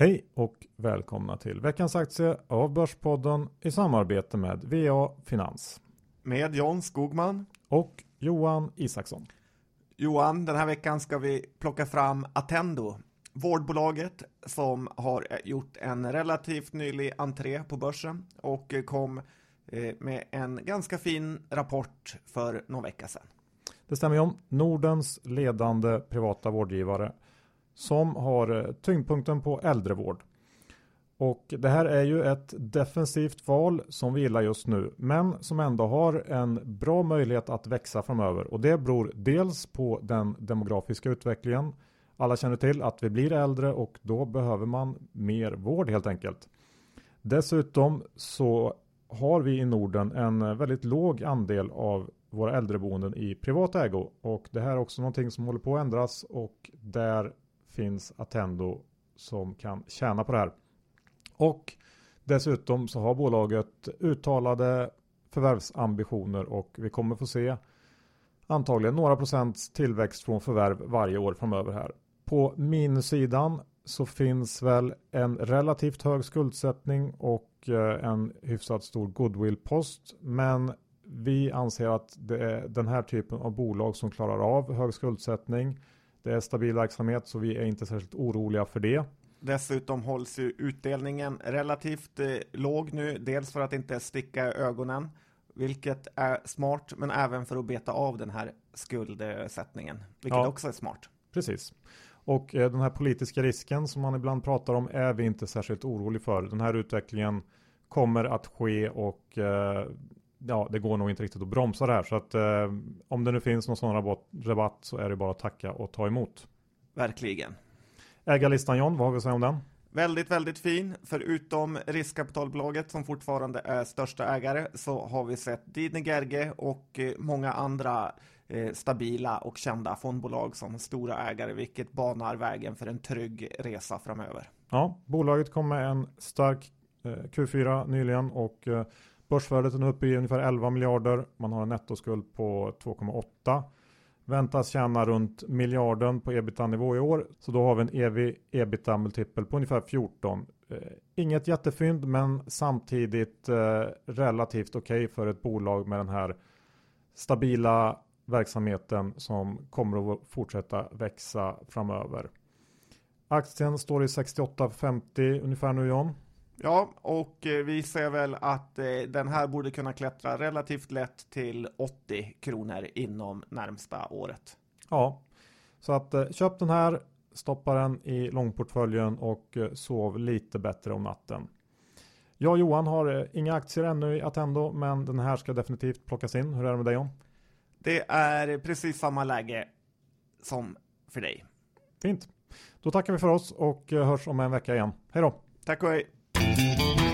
Hej och välkomna till veckans aktie av Börspodden i samarbete med VA Finans. Med John Skogman. Och Johan Isaksson. Johan, den här veckan ska vi plocka fram Attendo. Vårdbolaget som har gjort en relativt nylig entré på börsen och kom eh, med en ganska fin rapport för någon vecka sedan. Det stämmer ju om. Nordens ledande privata vårdgivare som har eh, tyngdpunkten på äldrevård. Och det här är ju ett defensivt val som vi gillar just nu, men som ändå har en bra möjlighet att växa framöver. Och det beror dels på den demografiska utvecklingen. Alla känner till att vi blir äldre och då behöver man mer vård helt enkelt. Dessutom så har vi i Norden en eh, väldigt låg andel av våra äldreboenden i privat ägo och det här är också någonting som håller på att ändras och där finns Attendo som kan tjäna på det här. Och dessutom så har bolaget uttalade förvärvsambitioner och vi kommer få se antagligen några procents tillväxt från förvärv varje år framöver här. På minussidan så finns väl en relativt hög skuldsättning och eh, en hyfsat stor goodwillpost. Men vi anser att det är den här typen av bolag som klarar av hög skuldsättning det är stabil verksamhet så vi är inte särskilt oroliga för det. Dessutom hålls ju utdelningen relativt eh, låg nu, dels för att inte sticka ögonen, vilket är smart, men även för att beta av den här skuldsättningen, vilket ja, också är smart. Precis. Och eh, den här politiska risken som man ibland pratar om är vi inte särskilt orolig för. Den här utvecklingen kommer att ske och eh, ja, det går nog inte riktigt att bromsa det här. Så att eh, om det nu finns någon sån rabatt, rabatt så är det bara att tacka och ta emot. Verkligen. Ägarlistan John, vad har vi att säga om den? Väldigt, väldigt fin. Förutom riskkapitalbolaget som fortfarande är största ägare så har vi sett Didne Gerge och eh, många andra eh, stabila och kända fondbolag som stora ägare, vilket banar vägen för en trygg resa framöver. Ja, bolaget kom med en stark eh, Q4 nyligen och eh, Börsvärdet är nu uppe i ungefär 11 miljarder. Man har en nettoskuld på 2,8. Väntas tjäna runt miljarden på ebita-nivå i år. Så då har vi en ev ebita-multipel på ungefär 14. Eh, inget jättefynd men samtidigt eh, relativt okej okay för ett bolag med den här stabila verksamheten som kommer att fortsätta växa framöver. Aktien står i 68,50 ungefär nu John. Ja, och eh, vi ser väl att eh, den här borde kunna klättra relativt lätt till 80 kronor inom närmsta året. Ja, så att eh, köp den här, stoppa den i långportföljen och sov lite bättre om natten. Jag och Johan har inga aktier ännu i Attendo, men den här ska definitivt plockas in. Hur är det med dig John? Det är precis samma läge som för dig. Fint. Då tackar vi för oss och hörs om en vecka igen. Hej då! Tack och hej! Thank you.